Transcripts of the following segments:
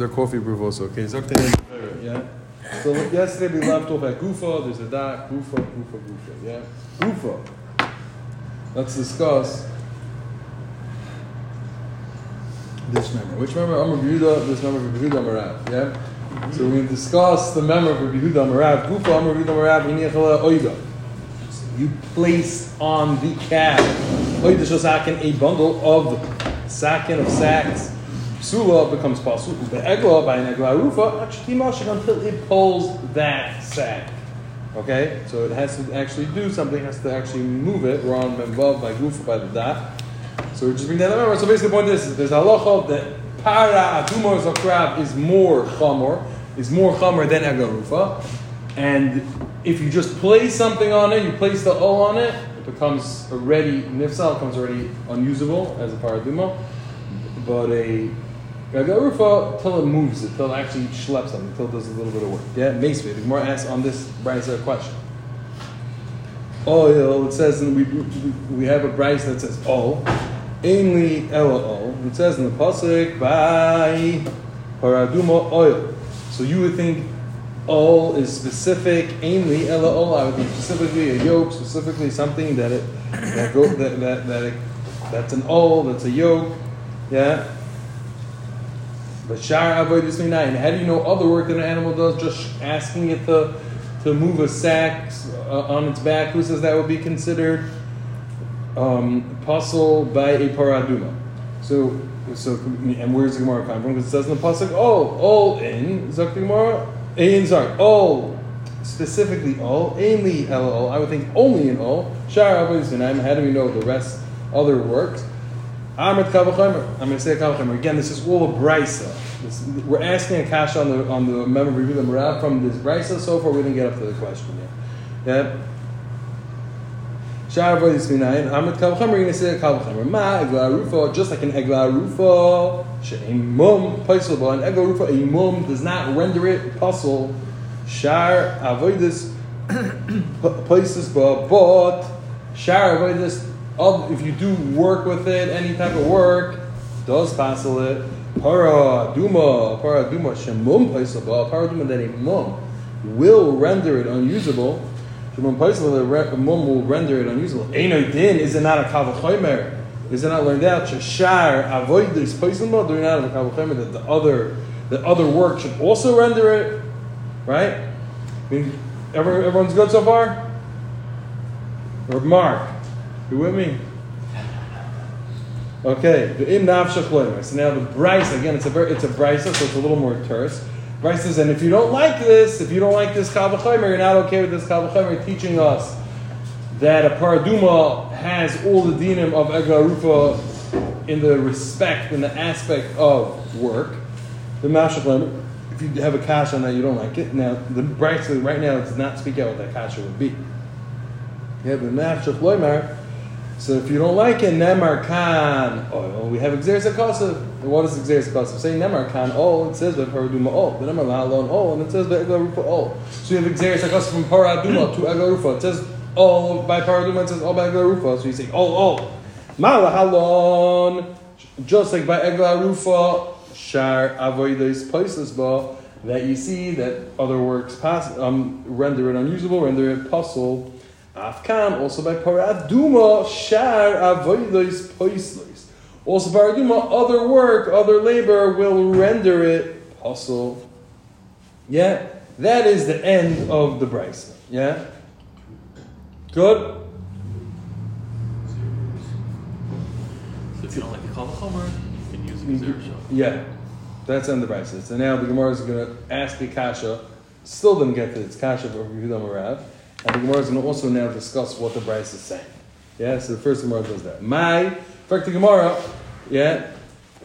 their coffee brew also. Okay, Zoktan, yeah. So yesterday we left off at Gufa. There's a dot. Gufa, Gufa, Gufa. Yeah, Gufa. Let's discuss this member. Which member? Amr Yehuda. This member of Yehuda Marav. Yeah. So to discuss the member of Yehuda Marav. Gufa Amr Yehuda Marav. Iniachala Oida. You place on the cab Oida Shosakin a bundle of sakin of sacks. Psula becomes pasul. The egla by an egla rufa until it pulls that sack. Okay, so it has to actually do something. Has to actually move it. We're on memvav by gufa by the dot. So we're just bring that remember. So basically, the point is, there's halacha that para atumos of crab is more chamor, is more chamor than egla rufa, and if you just place something on it, you place the o on it, it becomes already nifsal becomes already unusable as a paraduma. But a Gagarufa till it moves until it actually schleps something, until it does a little bit of work. Yeah, makes me. The Gemara asks on this brisa question. Oh, it says and we, we have a brisa that says oh, ainly ella oh. It says in the pasuk by paraduma oil. So you would think all is specific, ainly ella oh. I would think specifically a yoke, specifically something that it that go that that, that it, that's an all, that's a yoke. Yeah. But shar avoidus minayin. How do you know other work that an animal does? Just asking it to to move a sack uh, on its back. Who says that would be considered um, puzzle by a paraduma? So so and where's the Gemara coming from? Because it says in the pasuk, oh, all in Zok the Gemara, in sorry, all specifically all, ainly all. I would think only in all. Shar avoidus minayin. How do we know the rest other works? I'm going to say Kavachomer. Again, this is all a brisa. This, we're asking a cash on the on the member review the Marav from this brisa. So far, we didn't get up to the question yet. Yeah. Shar Avoidis Minayin. Amrit Kavachomer. You're going to say Kavachomer. Ma Egla Rufa. Just like an Egla Rufa. She'im Mum. Paisel An Egla Rufa. A Mum does not render it puzzle. Shar Avoidis Places But Shar Avoidis if you do work with it, any type of work, does passel it. Para duma, para duma, shemum paisaba, para duma that a mum will render it unusable. Shemum paisaba, a mum will render it unusable. Eino din, is it not a kavachomer? Is it not learned out? Shashar, avoid this paisaba, do not have a kavachomer that the other, the other work should also render it, right? I mean, everyone's good so far? Or Mark? You with me? Okay, the im So now the bryce again, it's a very, it's a bryce, so it's a little more terse. Bryce says, and if you don't like this, if you don't like this kavachomer, you're not okay with this kavachomer teaching us that a paraduma has all the dinim of egarufa in the respect in the aspect of work. The mashach if you have a kash on that, you don't like it. Now the bryce right now does not speak out what that kasha would be. Yeah, the nafshach loimer so if you don't like it, Nemar Khan oil, we have Exeris Akasa. What is Exeris Akasa? Say Nemar Khan oil, it says by Paraduma oil. The Nemar Lahalon oil, and it says Egla Rufa oil. So you have Exeris Akasa from Paraduma to Egla Rufa. It says all by Paraduma, it says all by Egla Rufa. So you say oh oh. Malahalon, just like by Egla Rufa, Shar Avoidis places ba that you see that other works pass um, render it unusable, render it puzzle. Afkan, also by paraduma, shar avoidois poislois. Also paraduma, other work, other labor will render it possible. Yeah, that is the end of the brisa. Yeah, good. So if you don't like the kavachomer, you can use the mm-hmm. Yeah, that's end of the brisa. So now the Gemara is going to ask the kasha. Still didn't get to its kasha for Yehuda Marav. And the Gemara is going to also now discuss what the Bryce is saying. Yeah, so the first Gemara does that. My, in fact, the Gemara, yeah,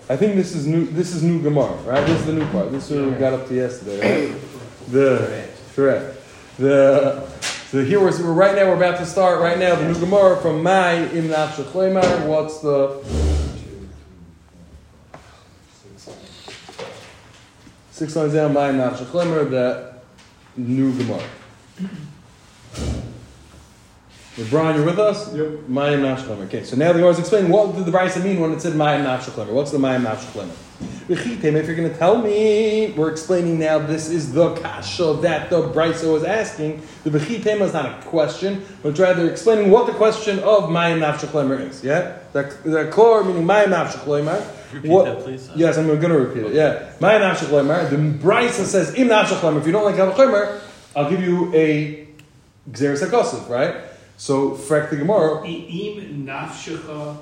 I think this is new. This is new Gemara, right? This is the new part. This is what we got up to yesterday. Right? The correct. The so here we're, we're, right now. We're about to start right now the new Gemara from my in Nafshachleimar. What's the six lines down? My Nafshachleimar. That new Gemara. Brian, you're with us? Yep. Mayim Nafshachlemer. Okay, so now the Gemara is explaining what did the Brisa mean when it said Mayim Nafshachlemer. What's the Mayim Nafshachlemer? V'chitem, if you're going to tell me, we're explaining now this is the kasha that the brisa was asking. The v'chitem is not a question, but rather explaining what the question of mayim nafshachlemer is. Yeah, the the klor meaning mayim nafshachlemer. Repeat What- that, please. Yes, I'm going to repeat it. Yeah, mayim nafshachlemer. The brisa says im nafshachlemer. If you don't like kavachomer, I'll give you a gzeres hakosif, right? So, frek the gemara. Im nafshecha.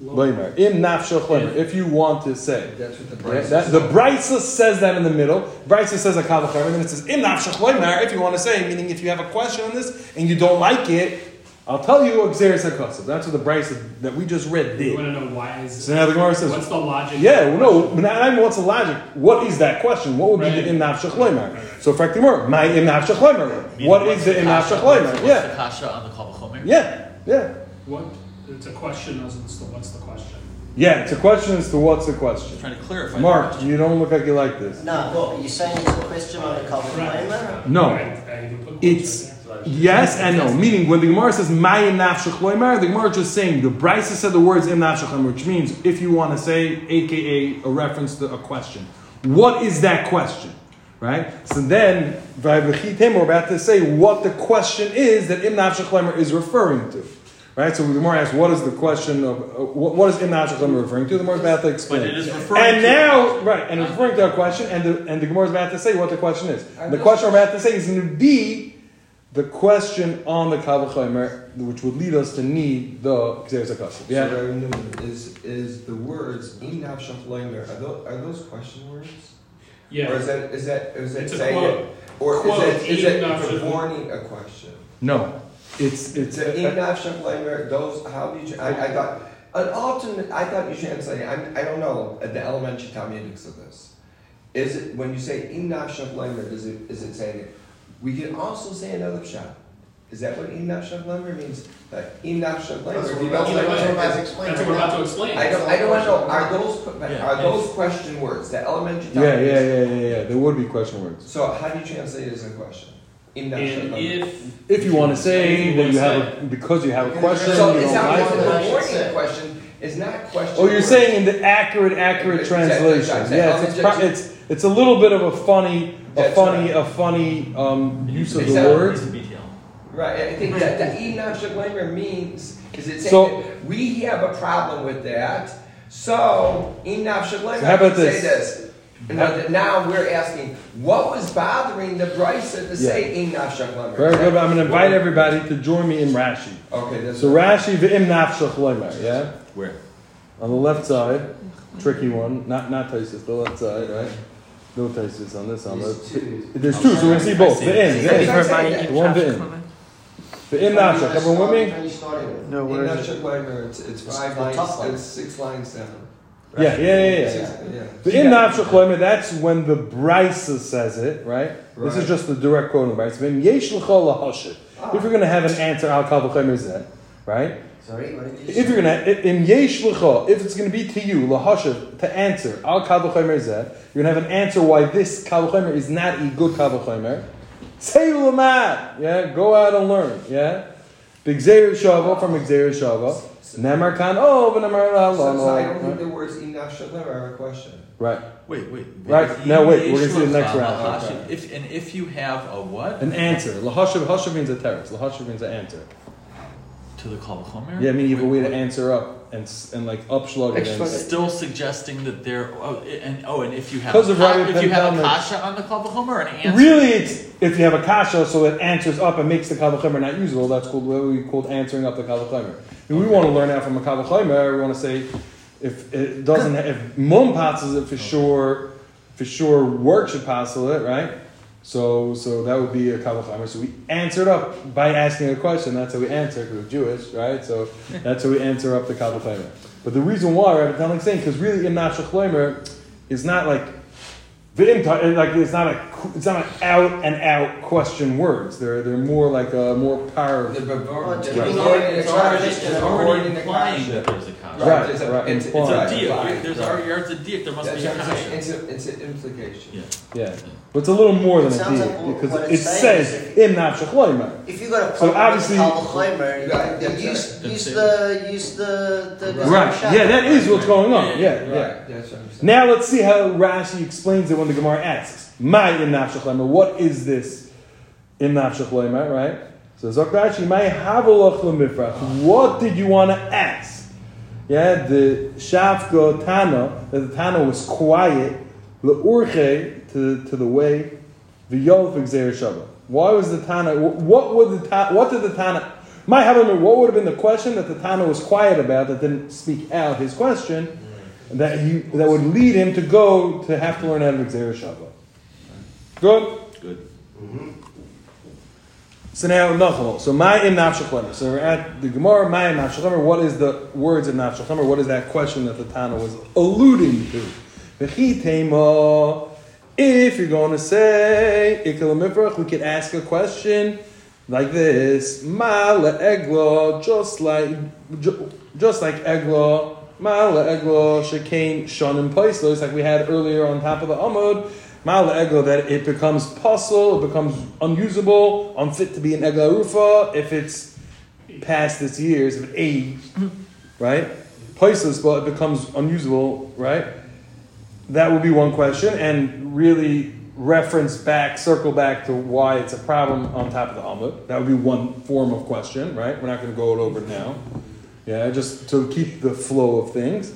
Im. If you want to say. That's what the Yeah, Bryce the Brisa says that in the middle. Brisa says a kavachomer, and then it says im nafshachlemer. If you want to say, meaning if you have a question on this and you don't like it, I'll tell you a gzeres hakosif. That's what the Brisa that we just read did. You want to know why is So now the Gemara says, what's the logic? Yeah, well, no, question? but not even what's the logic. What is that question? What would be the im nafshach lemer? Right. So, fraktimur, my im nafshach lemer. Meaning, what's the im kasha- nafshach what's- lemer? The Yeah, kasha on the kol v'chomer? yeah, yeah, What? It's a question as to what's the question? yeah. It's a question as to what's the question. Trying to clarify. Mark, you don't look like you like this. No, what, you're saying it's a question on a cover claimer? No. Right, uh, I even put quotes It's right yes and no. Meaning, when the Gemara says my im nafshach lemer, the Gemara is just saying the Brisa said the words im nafshach which means if you want to say, aka a reference to a question, what is that question? Right? So then, Vayivachitem, we're about to say what the question is that Im Nafshach Lemer is referring to. Right? So the Gemara asks, what is the question of, uh, what, what is Im Nafshach Lemer referring to? The Gemara is about to explain. But it is referring and to- now, right, and it's referring to a question, and the, and the Gemara is about to say what the question is. Are the question we're about to say is going to be the question on the Kavachomer, which would lead us to need the Gzeres HaKasav. So Yeah? Rabbi Newman, is is the words in nafshach leimer are those, are those question words? Yeah. Or is that is that is that It's a saying quote. it, or Quote, is it is in it nafshach- warning a question? No. It's, it's, It's in nafshach leimer. Those how do you? I, I thought an alternate. I thought you translate. I I don't know the elementary talmudics of this. Is it when you say in nafshach leimer? Does it is it saying we can also say another shot? Is that what in nafshach leimer means? Uh, that in nafshach leimer. That's what you we're don't about to- it, that's it's- explain That's right what we're about to explain. I don't, I don't know. Are those Yeah. are those question words? The elementary. yeah, yeah, talmudics? yeah, yeah, yeah. There would be question words. So how do you translate it as a question? In nafshach And if If you want to say that you have a, because you have a question, So you is don't that like what it. the I should warning say. question is not question? Oh, you're saying in the accurate, accurate translation. exactly. Yeah, it's, it's, it's it's a little bit of a funny, a That's funny, a funny um, use of the Exactly. words. It's a BTL. Right, I think that the in nafshach leimer means is it saying So- that we have a problem with that? So in nafshach leimer, So about I can say this? this. And that now we're asking, what was bothering the Brisa to say in nafshach leimer? Very good. I'm going to invite everybody to join me in Rashi. Okay, that's So Rashi v'im nafshach lemer, yeah? Where? On the left side, tricky one, not not Taisus, the left side, right? No Taisus on this one. There's two. There's two, so we're going to see both. I see The it. in, That's the what I'm in. saying. The one v'im. V'im. Everyone with me? When you started with. No, In where is it? nafshach leimer, it's, it's five lines, top it's six lines down. Yeah, yeah, yeah, yeah. Six- yeah. The in nafshach lemer, that's when the Brisa says it, right? This is just the direct quote of the Brisa. V'im yesh l'chol lahashit. If you're going to have an answer, al kavul chemer that, right? Sorry, what did you If you're gonna in yesh if it's gonna be to you lahashav to answer al kavuchemer zeh, you're gonna have an answer why this kavuchemer is not a good kavuchemer. Say lamad, yeah, go out and learn, yeah. Big Xer shava from Xer shava. Nemar kan oh, but nemar la So, so I don't la. think the words in nafshach leimer are a question. Right, Wait, wait. Right, If now wait, we're gonna see the next round. lahashi- Okay. If and if you have a what an answer. Lahashav hashav means a teretz. Lahashav means an answer. To the kol v'chomer? Yeah, I mean you have a way to answer up and s- and like upslug it. Extra- And, Still suggesting that there. Oh, and oh, and if you have Because a of ka- Rabbi if you have a Ben kasha on the kol v'chomer or an answer. Really, it's if you have a kasha, so it answers up and makes the kavachemer not usable. That's called what we called answering up the kavachemer. And we want to learn out from a kavachemer. We want to say if it doesn't, if mum passes it for sure, for sure work should passel it, right? So, so that would be a kavachemer. So we answered up by asking a question. That's how we answer because we're Jewish, right? So that's how we answer up the kavachemer. But the reason why, Rabbi Talmud is saying, because really in nafshachlemer is not like V'im ta- eh, like it's not a it's not an out and out question words. They're they're more like a more power. The Well, bavor, it's the giving bavor you- in the it's kasha, already- the it's bavor already in the implying kasha. that there's a kasha. Right, It's a, right, It's, it's. It's a diak. right, There's right. our yards a diak. There must That's be a what I'm saying. It's, a, it's an implication. Yeah. Yeah, but it's a little more than a deal like because it's it says is im nafshach loimer. If you got a So problem obviously- with the Kalvachomer, Yeah, you that's use, use the use the the the Right. Shabbat. Yeah, that is what's going on. Yeah, Right. yeah. That's what Now let's see how Rashi explains it when the Gemara asks, "My im nafshach loimer." What is this im nafshach loimer? Right. So Zok Rashi, "My havelach lemifrach." What did you want to ask? Yeah, the Shavka Tana, that the Tana was quiet, le'urche, to, to the way, v'yol v'gzer Shabbat. Why was the Tana, what would the Tana, what did the Tana, my Havamir, what would have been the question that the Tana was quiet about that didn't speak out his question, that he, that would lead him to go to have to learn out of Gzer Shabbat? Good? Good. Mm-hmm. So now Nachal. So my im. So we're at the Gemara. My im. What is the words of nafshachlemer? What is that question that the Tana was alluding to? If you're going to say we could ask a question like this: Ma le'egla, just like ju- just like egla. Ma le'egla shekain shanim paislos, like we had earlier on top of the amud. Mal ego that it becomes puzzle, it becomes unusable, unfit to be an rufa if it's past its years, if it aged, mm-hmm. right? Placeless, but it becomes unusable, right? That would be one question, and really reference back, circle back to why it's a problem on top of the Amud. That would be one form of question, right? We're not going to go over now. Yeah, just to keep the flow of things.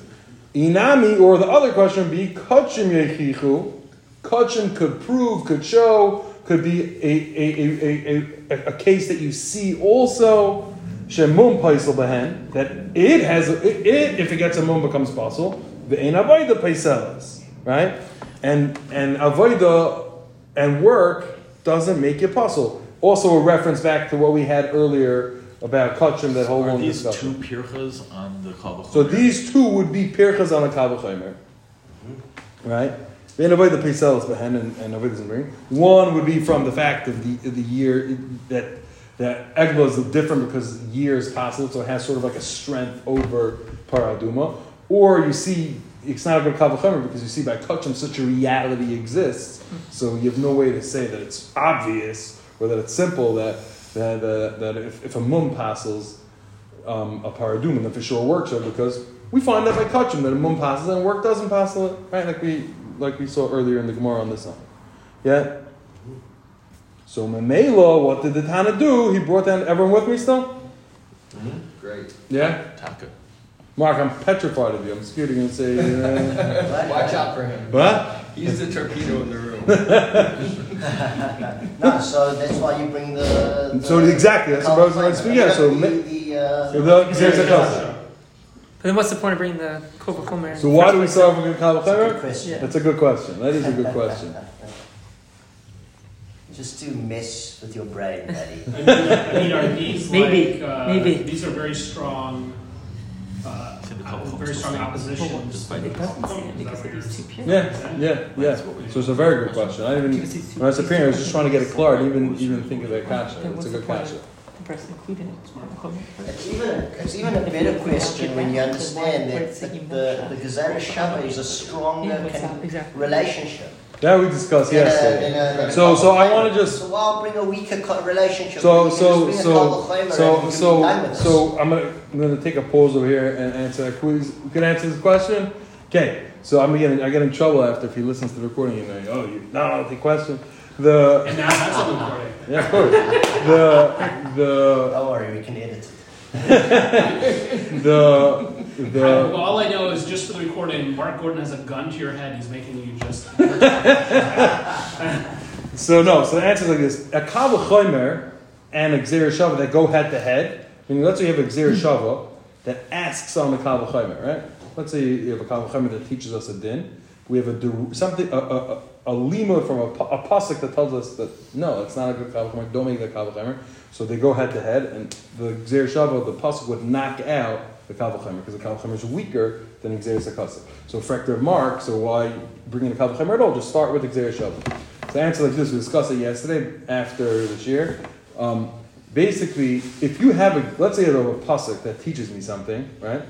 Inami, or the other question would be Kachim Yechichu. Kachim could prove, could show, could be a, a, a, a, a, case that you see also. Shemum paisel behen, that it has, it, it, if it gets a mum, becomes paisel. The ein avoida paiselas, right? And, and avoida and work doesn't make it paisel. Also a reference back to what we had earlier about kachim that whole one these discussion. two pirchas on the kavach? So these two would be pirchas on a kavachomer, mm-hmm. right? Then avoid the piselas behen and, and the bring. One would be from the fact of the of the year that that egla is different because year is possible, so it has sort of like a strength over paraduma. Or you see it's not a good kavachomer because you see by kachim such a reality exists, so you have no way to say that it's obvious or that it's simple that that uh, that if, if a mum passes um, a paradum and the for sure works because we find that by kachim that a mum passes and work doesn't pass right? Like we like we saw earlier in the Gemara on this one. Yeah. So Memela, what did the Tana do? He brought down everyone with me still? Great. Yeah? Taka. Mark, I'm petrified of you. I'm scared you're gonna say uh, Watch out for him. what? He's the torpedo in the room. No, so that's why you bring the. the So exactly, that's what I was going to Kalvachomer. speak. Yeah, so the, the, uh, So the Xerxes Akasa. But then what's the point of bringing the Kova Chomer? So why do we start with That's a good question. That's a good question. That is a good question. Just to mess with your brain, Daddy. I mean, I mean, are these Maybe, like, uh, maybe. these are very strong, uh, So the couple very strong to the oppositions. Just by It the doesn't say it because it is too pure. Yeah, yeah, yeah. So it's a very good question. I even when I was appearing, I was just trying to get it clear. I didn't even even think of that kasha. It's a the good point kasha. Of the person included it? It's even, it's even a better question when you understand that the, the, the Gezerah Shava is a stronger what's con- Exactly. relationship. That we discussed than a- yesterday. than a- than So- so I wanna just- So why bring a weaker co- relationship? So when you so so bring a Kalvachomer and so you can be so done with this? so I'm gonna I'm gonna take a pause over here and answer that quiz. You can answer this question. Okay. So I'm getting I get in trouble after if he listens to the recording. You know, oh, you no the question. The And now that's a recording. yeah, of course. The the Don't worry, we can edit it. the I, the well, all I know is just for the recording, Mark Gordon has a gun to your head. He's making you just. So no, so the answer is like this: a kavachomer and a gzera shava that go head to head. I mean, let's say you have a gzera shava that asks on the kavachomer, right? Let's say you have a kavachomer that teaches us a din. We have a der- something a a, a, a lima from a, a pasuk that tells us that no, it's not a good kavachomer. Don't make that kavachomer. So they go head to head, and the gzera shava, the pasuk would knock out the kavachomer because the kavachomer is weaker than sakasa. So frekter mark. So why bring in a kavachomer at all? Just start with gzera shava. So answer like this, we discussed it yesterday after this year. Um, basically, if you have a, let's say I have a pasuk that teaches me something, right?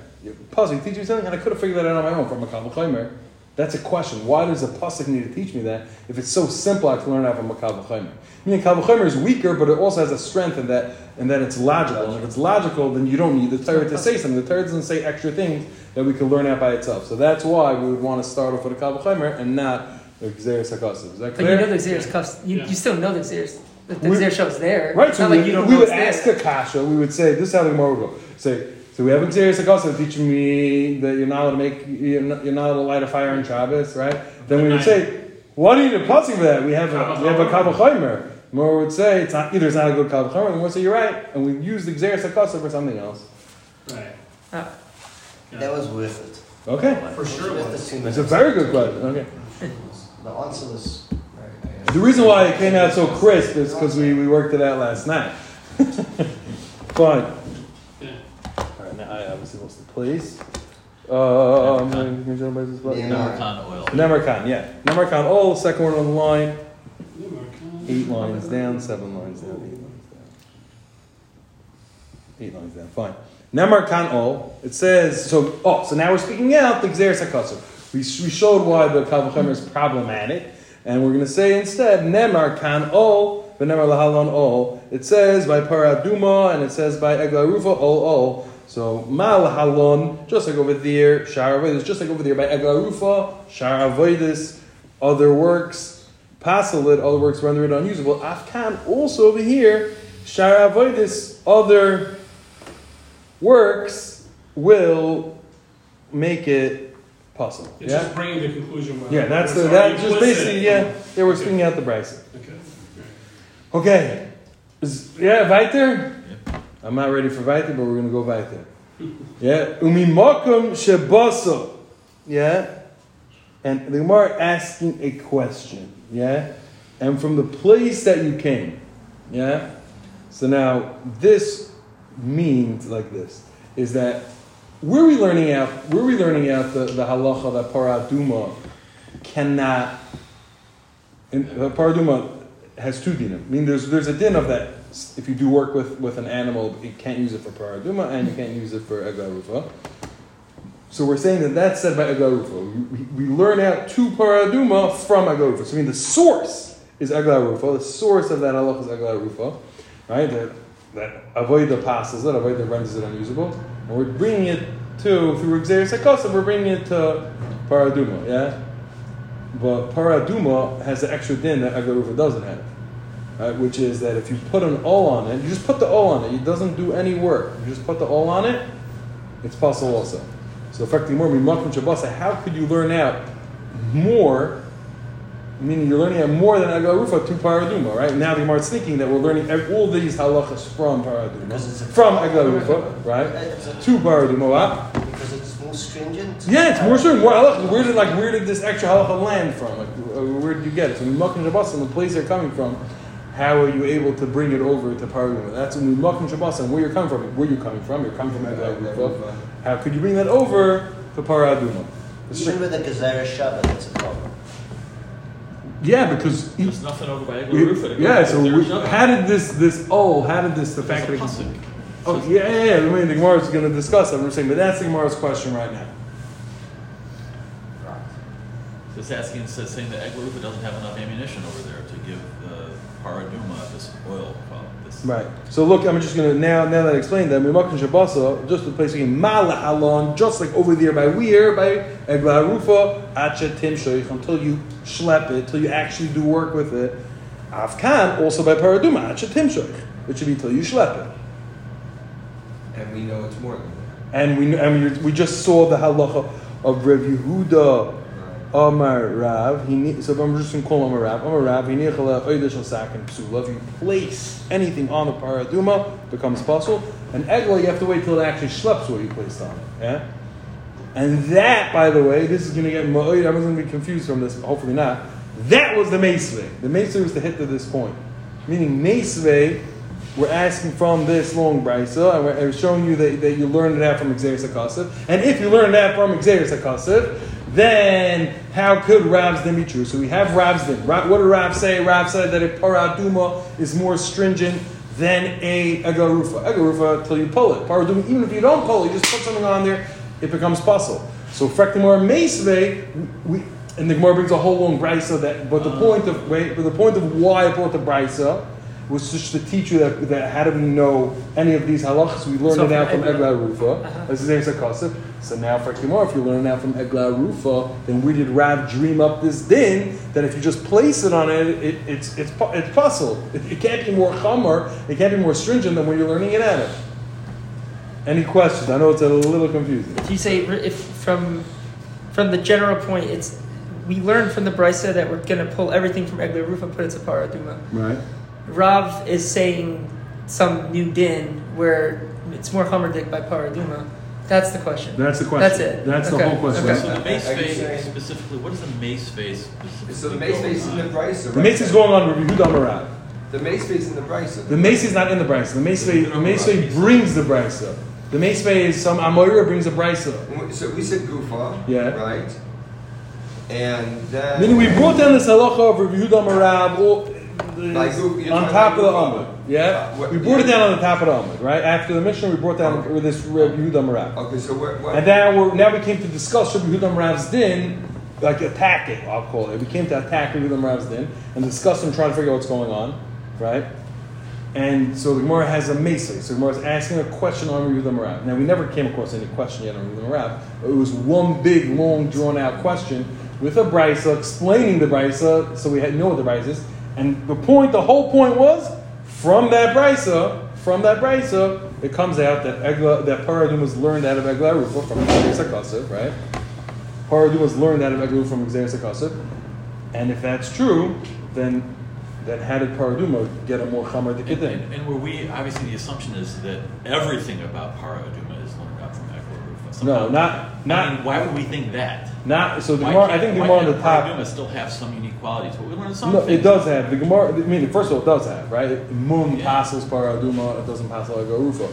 Pasuk, teaches me something, and I could have figured that out on my own from a Chaimer. That's a question. Why does a pasuk need to teach me that if it's so simple? I can learn that from a Chaimer. Meaning Chaimer is weaker, but it also has a strength in that, in that it's logical. And if it's logical, then you don't need the Torah to say something. The Torah doesn't say extra things that we can learn out by itself. So that's why we would want to start off with a Chaimer and not the Xeris Hakasiv. Is that But you know the Xeris cuffs. You, Yeah. you still know the Xeris. The, the We- Xeris shov's there. Right, It's so not we, like you don't we know would it's ask there. a kasha, we would say, this is how the Gemara would go. Say, so we have Xeris Akasa teaching me that you're not allowed to make, you're not, you're not allowed to light a fire on Shabbos, right? Then we would say, what are you need a for that? We have a, we have a Kavachaymer. More would say, it's not, either it's not a good Kavachaymer, and we'll say, you're right, and we use the Xeris Akasa for something else. Right. Ah. Yeah. That was worth it. Okay. For sure it was. the two It's a very good question, okay. The answer was. The reason why it came out so crisp is because we, we worked it out last night. Fine. Yeah. Alright, now I obviously lost the place. Um, can you show me this button? Yeah. Nemercon oil. Nemercon, yeah. Nemercon, all second one on the line. Nemercon. Eight lines down, seven lines down, eight lines down. Eight lines down, fine. Nemarkan ol, it says, so, oh, so now we're speaking out the Xer Sakasa. We, we showed why the Kavachemer is problematic, and we're going to say instead, Nemarkan ol, Benemar lahalon ol. It says by Paraduma, and it says by Eglarufa ol ol. So, Ma lahalon, just like over there, Shar Avoidus, just like over there by Eglarufa, Shar Avoidus, other works, Pasalit, other works rendered unusable. Afkan, also over here, Shar Avoidus, other works will make it possible. It's yeah? just bringing the conclusion. where- Yeah, that's the that just basically yeah. Yeah, we're speaking out the Bryson. Okay. Okay. Is, yeah, weiter? I'm not ready for weiter, but we're gonna go weiter. Yeah. Umimakum shebasa. Yeah. And the Gemara asking a question. Yeah. And from the place that you came. Yeah. So now this means like this is that were we learning out were we learning out the, the halacha that paraduma cannot in, uh, paraduma has two dinim. I mean there's there's a din of that if you do work with, with an animal you can't use it for paraduma and you can't use it for agarufa. So we're saying that that's said by agarufa. We, we, learn out two paraduma from agarufa. So I mean the source is agarufa. The source of that halacha is agarufa, right? That that avoida passes it, avoida renders it unusable, and we're bringing it to through exeris hakosa. We're bringing it to paraduma, yeah. But paraduma has the extra din that agarufa doesn't have, right? Which is that if you put an o on it, you just put the o on it. It doesn't do any work. You just put the o on it. It's possible also. So effectively, more mimakum shabasa. How could you learn out more? Meaning you're learning out more than agarufa to paraduma, right? Now the Gemara is thinking that we're learning all these halachas from paraduma, Because it's a- from agarufa, right? To paraduma. Because it's more stringent. Yeah, it's more stringent, More halachas. Where did like where did this extra halacha land from? Like uh, where did you get it? So mimakum shabasa, the place they're coming from. How are you able to bring it over to paraduma? That's mimakum shabasa. And where you're coming from? Where you coming from? You're coming from agarufa. How could you bring that over to paraduma? It's Even with the Gezerah Shava, it's a problem. Yeah, because There's nothing over by We- Egla Rufa. yeah, so we, how did this this oh how did this the fact that it, Pasuk. oh yeah yeah, yeah I mean the Gemara is going to discuss it. I'm saying, but that's the Gemara's question right now. So it's asking, it saying that Egla Rufa doesn't have enough ammunition over there to give the Paraduma this oil. Well, this Right. So look, I'm just going to now now that I explained that Mimakin Shabasa just the place again Mala Halon just like over there by Weir by Egla Rufa Acha Tim Shoich until you schlep it till you actually do work with it. Afkan also by Paraduma Acha Tim Shoich which should be till you schlep it. And we know it's more than that. And we and we, we just saw the halacha of Rav Yehuda Amar Rav. He so I'm just going to call him a Rav. Amar Rav. He nichala oidish sakin psula. If you place anything on the paraduma, becomes puzzle. And egla, you have to wait till it actually schleps what you placed on it. Yeah. And that, by the way, this is going to get ma'oid. Everyone's going to be confused from this. Hopefully not. That was the mesve. The mesve was to hit to this point, meaning mesve. We're asking from this long brisa, and we're, showing you that, that you learned that from Xeris HaKasev. And if you learned that from Xeris HaKasev, then how could Rav's din be true? So we have Rav's din. Ra- What did Rav say? Rav said that a paraduma is more stringent than a agarufa. Agarufa till you pull it. Paraduma, even if you don't pull it, you just put something on there, it becomes puzzle. So Frektimor Mesve, we and the Gemara brings a whole long brisa that but the uh-huh. point of wait, but the point of why I brought the brisa was just to teach you that, that do we know any of these halachas? We learned So it now from. Eglah Rufa. Uh-huh. This is Eisa Kasef. So now for Kimor, if you learn it now from Eglah Rufa, then we did Rav dream up this din that if you just place it on it, it it's it's it's puzzle. It, it can't be more chomer, it can't be more stringent than when you're learning it at it. Any questions? I know it's a little confusing. If you say if from from the general point, it's we learned from the brisa that we're gonna pull everything from Egler Rufa, and put it to paraduma. Right. Rav is saying some new din where it's more hummerdick by paraduma. That's the question. That's the question. That's it. That's the Okay. whole question. Okay. So the mace Are you face saying- specifically, what is the mace face specifically? So the mace is in the going on? Brisa. The mace is going on with Yehuda Marav. The mace face in the Brisa. The mace is not in the brisa. The mace the mace brings the brisa. The mace is some Amoira brings a brisa. So we said Gufa. Yeah. Right. And then. Meaning we brought down this halacha of Rabbi Yehuda Marab all- Like who- on top of the Amud. Yeah? Uh, We brought it down on the top of the Amud, right? After the Mishnah, we brought down Okay. with this Rabbi Yehuda Marab. Okay, so And now, we're, now we came to discuss Rabbi Yehuda Marab's din, like attack it, I'll call it. We came to attack Rabbi Yehuda Marab's din and discuss and try to figure out what's going on, right? And so the Gemara has a mesa. So the Gemara is asking a question on Rabbi Yehuda Marab. Now we never came across any question yet on Rabbi Yehuda Marab. It was one big, long, drawn out question with a brisa explaining the brisa, so we had know what the brisa is. And the point, the whole point was from that brisa, from that brisa, it comes out that Egla, that Paradum was learned out of Egla Rufa from Xeris HaKasev, right? Paradum was learned out of Egla from Xeris HaKasev. And if that's true, then then how did Paraduma get a more Chamar And, Dikidin? and, and where we, obviously the assumption is that everything about Para Aduma is learned out from Ekla Rufa. No, Somehow- not I not mean, why would we think that? not. So the Why Gemara, I think the why Gemara on can't the Para top. Aduma still have some unique qualities? But we learned some No, it does have the Gemara. I mean, first of all, it does have right. Moon Yeah. passes Paraduma. It doesn't pass like Rufa.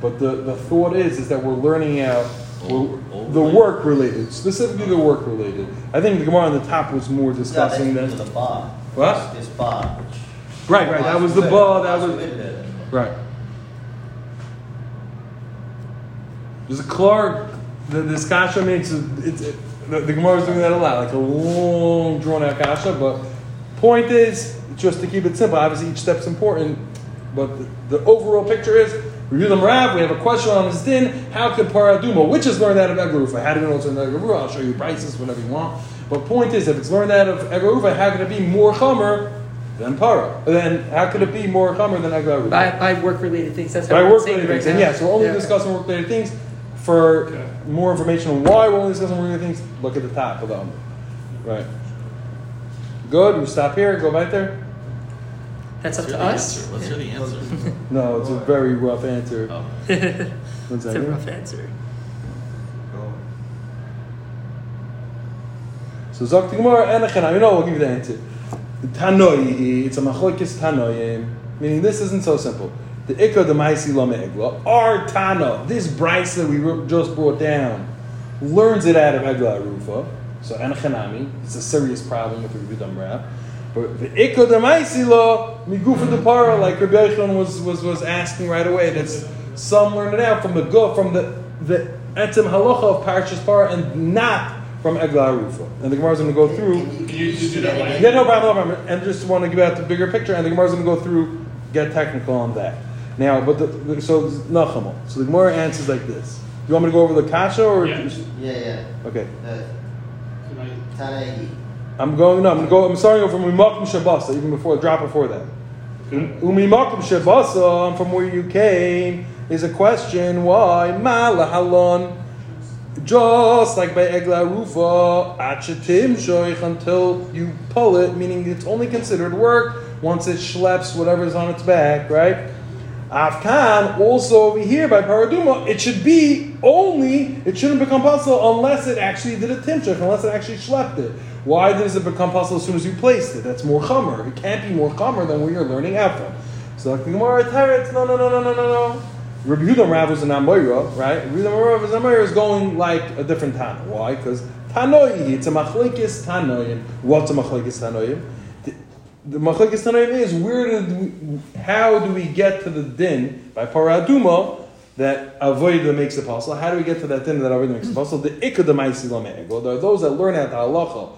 But the, the thought is is that we're learning out Old- old the work related, specifically the work related. I think the Gemara on the top was more discussing because that. the bar. What? This bar, which. Right, right. That was the bar. That was was. Right. There's a Clark. The, this kasha makes it, it's it, the, the Gemara is doing that a lot, like a long drawn out kasha. But point is, just to keep it simple. Obviously, each step's important, but the, the overall picture is. Review them Rav. We have a question on this din. How could paraduma, which is learned out of Egarufa? How do we know it's in Egarufa? I'll show you prices, whatever you want. But point is, if it's learned out of Egarufa, how can it be more chomer than para? Then how could it be more chomer than Egarufa? By, by work related things. That's how By work related right things. And now. yes, we're only Yeah. discussing work related things. For Okay. more information on why we're only discussing work things, look at the top of the Amud. Right. Good. We stop here. Go back there. That's up Let's to us. answer. Let's hear the answer. No, it's a very rough answer. Oh. One It's a second. rough answer. So Zok Gemara Enechan. I know. We'll give you the answer. Tanoi. It's a machlokes Tanoim. Meaning this isn't so simple. The Ikka the Maisi Egla. Our Tana. This Bryce that we just brought down learns it out of Egla Rufa. So Enechanami. It's a serious problem with the Rebbe Rab. But the Ikka the Maisi Lo Migufa the Para, like Rabbi Yochanan was, was was asking right away. That's some learn it out from the go from the the etzem halacha of Parashas Para and not from Egla Rufa. And the Gemara is going to go through. Can you just do that line? Yeah, no problem, no problem. And just want to give out the bigger picture, and the Gemara is going to go through, get technical on that. Now, but the, the so Nachama. So the Gemara answers like this. Do you want me to go over the kasha or? Yeah. Yeah, yeah. Okay, Uh, I- Tanahi. I'm going. No, I'm going to go. I'm starting over from Umimakim Shabasa, even before drop before that. Umimakim Shabasa, from where you came, is a question. Why Malahalon? Just like by Egla Rufa, Achatim Shoich, until you pull it, meaning it's only considered work once it schleps whatever's on its back, right? Afkan, also over here by Paraduma, it should be only, it shouldn't become possible unless it actually did a timshach, unless it actually schlepped it. Why does it become possible as soon as you placed it? That's more chamer. It can't be more chamer than where you're learning from. So like the Gemara Teretz, no, no, no, no, no, no, no. Rabbi Yehuda Rav was an Amoira, right? Rabbi Yehuda Rav is going like a different Tana. Why? Because Tanoi, it's a machlekes Tanoim. What's a machlekes Tanoim? The, the machlekes Tanoim is where did we, how do we get to the din by Paraduma that avoida makes it possible. How do we get to that din that avoida makes it possible? The ikka the ma'isi lo me'egel. There are those that learn at the halacha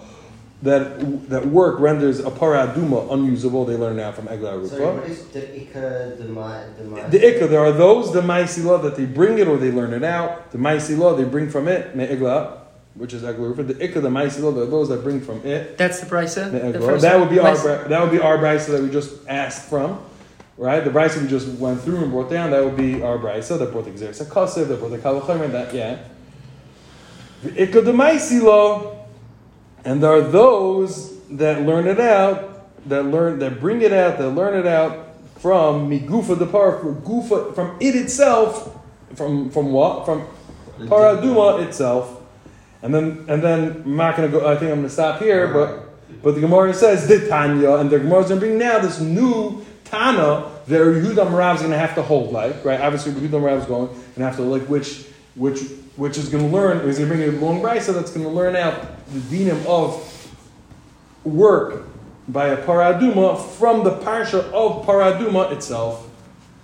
that that work renders a paraduma unusable. They learn now from egla Sorry, what is the ikka, the the? The ikka, there are those the ma'isi law that they bring it or they learn it out. The ma'isi law they bring from it me'egla, which is egla arufa. The ikka, the ma'isi law, there those that bring from it. That's the brisa. me'egla. The That would be our brisa. bri- that would be our brisa that we just asked from. Right, the brisa we just went through and brought down. That would be our brisa that brought the gzeres hakasev, that brought the kalachayim, that yeah. The ikka the ma'isi law, and there are those that learn it out, that learn, that bring it out, that learn it out from migufa the par, from gufa, from it itself, from from what? From paraduma itself, and then and then I'm not gonna go. I think I'm gonna stop here, but but the Gemara says the Tanya, and the Gemara is gonna bring now this new Tana that Yehuda Rav is gonna have to hold like right. Obviously, Yehuda Rav is going and have to like which which which is gonna learn. He's gonna bring a long brisa that's gonna learn out the dinim of work by a paraduma from the parsha of paraduma itself.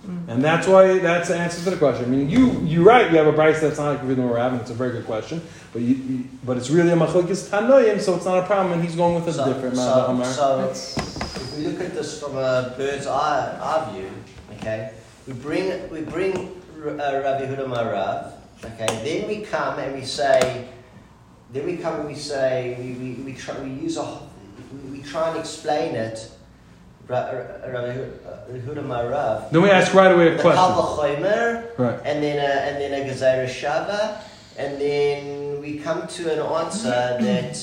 And that's why that's the answer to the question. I mean, you you're right. You have a Bryce that's not like the we're having. it's a very good question. But you, you but it's really a machlokes tanoim, so it's not a problem. And he's going with a So, different so, so if we look at this from a bird's eye, eye view, okay, we bring we bring uh, Rabbi Huda Marav, okay, then we come and we say, then we come and we say we, we, we try we use a we, we try and explain it. Then we ask right away a question. Right. and then a, and then a Gezerah Shava, and then we come to an answer that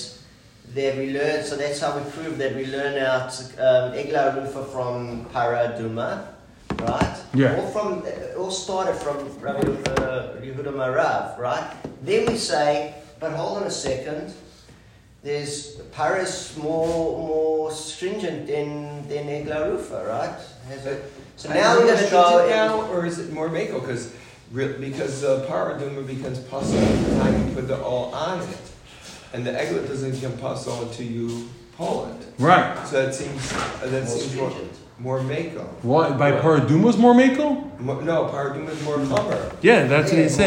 that we learn. So that's how we prove that we learn out um, Egla Rufa from Paraduma, right? Yeah. All from all started from Rabbi uh, Yehuda Marav, right? Then we say, but hold on a second. There's Paris more more stringent than than Egla Rufa, right? A, so now we're going to go. now, or is it more mako? Because because the paraduma becomes possible every time you put the all on it, and the eglet doesn't become puzzle until you pull it. Right. So that seems uh, that more seems more, stringent. more mako. What by paraduma's more mako? Mo- No, paraduma is more cover. Yeah, that's what Yeah, he's saying.